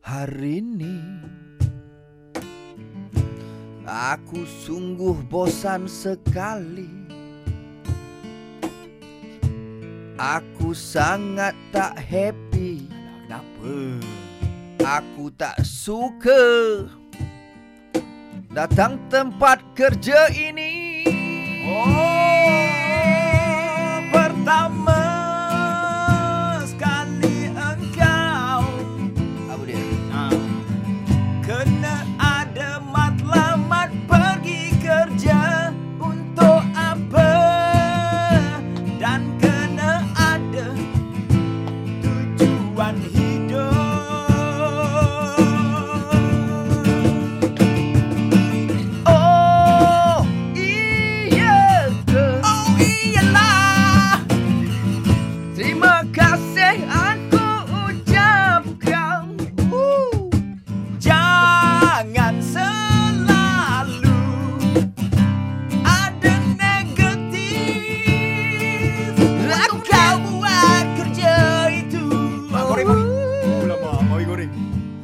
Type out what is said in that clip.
Hari ini Aku sungguh bosan sekali. Aku sangat tak happy. Kenapa? Aku tak suka Datang tempat kerja ini Oh pertama sekali engkau abu dia? Ah, kena ada morning.